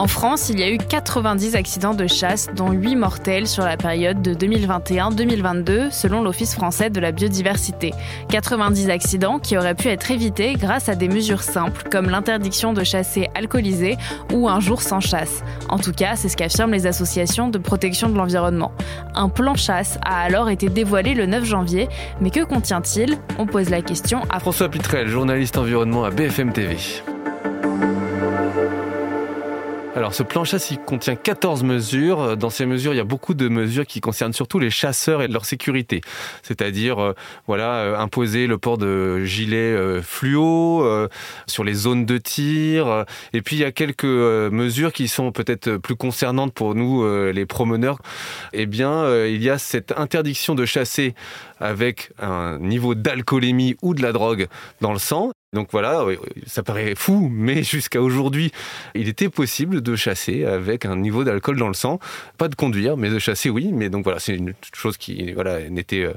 En France, il y a eu 90 accidents de chasse, dont 8 mortels sur la période de 2021-2022, selon l'Office français de la biodiversité. 90 accidents qui auraient pu être évités grâce à des mesures simples, comme l'interdiction de chasser alcoolisé ou un jour sans chasse. En tout cas, c'est ce qu'affirment les associations de protection de l'environnement. Un plan chasse a alors été dévoilé le 9 janvier, mais que contient-il? On pose la question à François Pitrel, journaliste environnement à BFM TV. Alors ce plan chasse, il contient 14 mesures. Dans ces mesures, il y a beaucoup de mesures qui concernent surtout les chasseurs et leur sécurité. C'est-à-dire, euh, voilà, euh, imposer le port de gilets euh, fluo sur les zones de tir. Et puis il y a quelques mesures qui sont peut-être plus concernantes pour nous, les promeneurs. Eh bien, il y a cette interdiction de chasser avec un niveau d'alcoolémie ou de la drogue dans le sang. Donc voilà, ça paraît fou, mais jusqu'à aujourd'hui, il était possible de chasser avec un niveau d'alcool dans le sang. Pas de conduire, mais de chasser, oui. Mais donc voilà, c'est une chose qui n'était euh,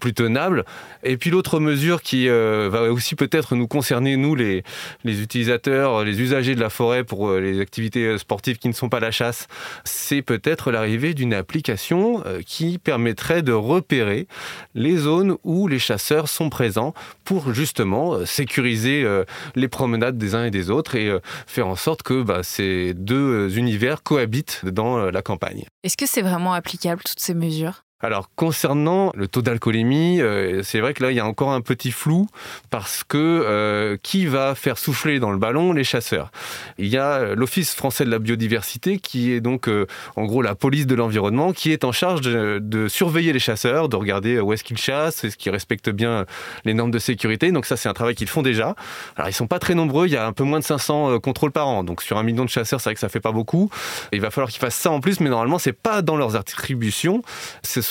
plus tenable. Et puis l'autre mesure qui euh, va aussi peut-être nous concerner, nous, les, les utilisateurs, les usagers de la forêt pour euh, les activités sportives qui ne sont pas la chasse, c'est peut-être l'arrivée d'une application qui permettrait de repérer les zones où les chasseurs sont présents pour justement sécuriser euh, les promenades des uns et des autres et euh, faire en sorte que bah, ces deux univers cohabitent dans euh, la campagne. Est-ce que c'est vraiment applicable toutes ces mesures? Alors concernant le taux d'alcoolémie, euh, c'est vrai que là il y a encore un petit flou parce que euh, qui va faire souffler dans le ballon les chasseurs? Il y a euh, l'Office français de la biodiversité qui est donc en gros la police de l'environnement qui est en charge de, surveiller les chasseurs, de regarder où est-ce qu'ils chassent, est-ce qu'ils respectent bien les normes de sécurité. Donc ça c'est un travail qu'ils font déjà. Alors ils sont pas très nombreux, il y a un peu moins de 500 contrôles par an. Donc sur un million de chasseurs, c'est vrai que ça fait pas beaucoup. Il va falloir qu'ils fassent ça en plus, mais normalement c'est pas dans leurs attributions.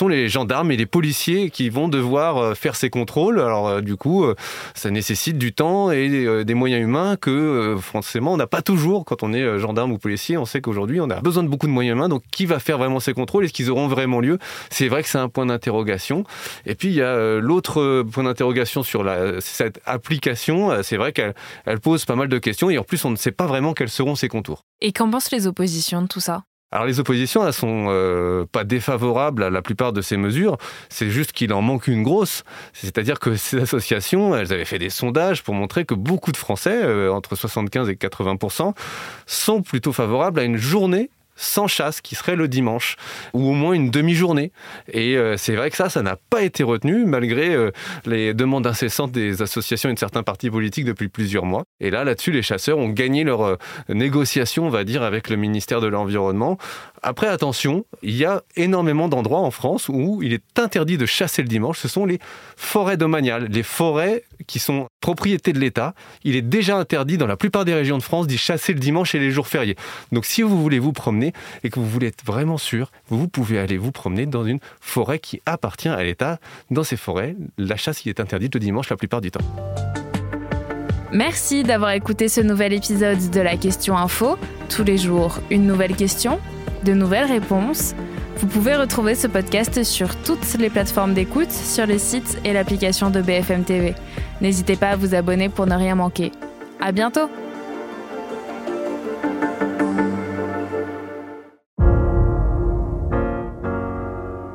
Sont les gendarmes et les policiers qui vont devoir euh, faire ces contrôles. Alors euh, du coup, euh, ça nécessite du temps et des moyens humains que forcément on n'a pas toujours quand on est gendarme ou policier. On sait qu'aujourd'hui on a besoin de beaucoup de moyens humains. Donc qui va faire vraiment ces contrôles? Est-ce qu'ils auront vraiment lieu? C'est vrai que c'est un point d'interrogation. Et puis il y a l'autre point d'interrogation sur cette application. C'est vrai qu'elle elle pose pas mal de questions et en plus on ne sait pas vraiment quels seront ses contours. Et qu'en pensent les oppositions de tout ça? Alors les oppositions, elles sont euh, pas défavorables à la plupart de ces mesures. C'est juste qu'il en manque une grosse. C'est-à-dire que ces associations, elles avaient fait des sondages pour montrer que beaucoup de Français, euh, entre 75 et 80% sont plutôt favorables à une journée sans chasse qui serait le dimanche ou au moins une demi-journée. Et euh, c'est vrai que ça, ça n'a pas été retenu malgré euh, les demandes incessantes des associations et de certains partis politiques depuis plusieurs mois. Et là, là-dessus, les chasseurs ont gagné leur euh, négociation, on va dire, avec le ministère de l'Environnement. Après, attention, il y a énormément d'endroits en France où il est interdit de chasser le dimanche. Ce sont les forêts domaniales, les forêts qui sont propriété de l'État. Il est déjà interdit dans la plupart des régions de France d'y chasser le dimanche et les jours fériés. Donc si vous voulez vous promener et que vous voulez être vraiment sûr, vous pouvez aller vous promener dans une forêt qui appartient à l'État. Dans ces forêts, la chasse y est interdite le dimanche la plupart du temps. Merci d'avoir écouté ce nouvel épisode de la question info. Tous les jours, une nouvelle question, de nouvelles réponses. Vous pouvez retrouver ce podcast sur toutes les plateformes d'écoute, sur le site et l'application de BFM TV. N'hésitez pas à vous abonner pour ne rien manquer. À bientôt!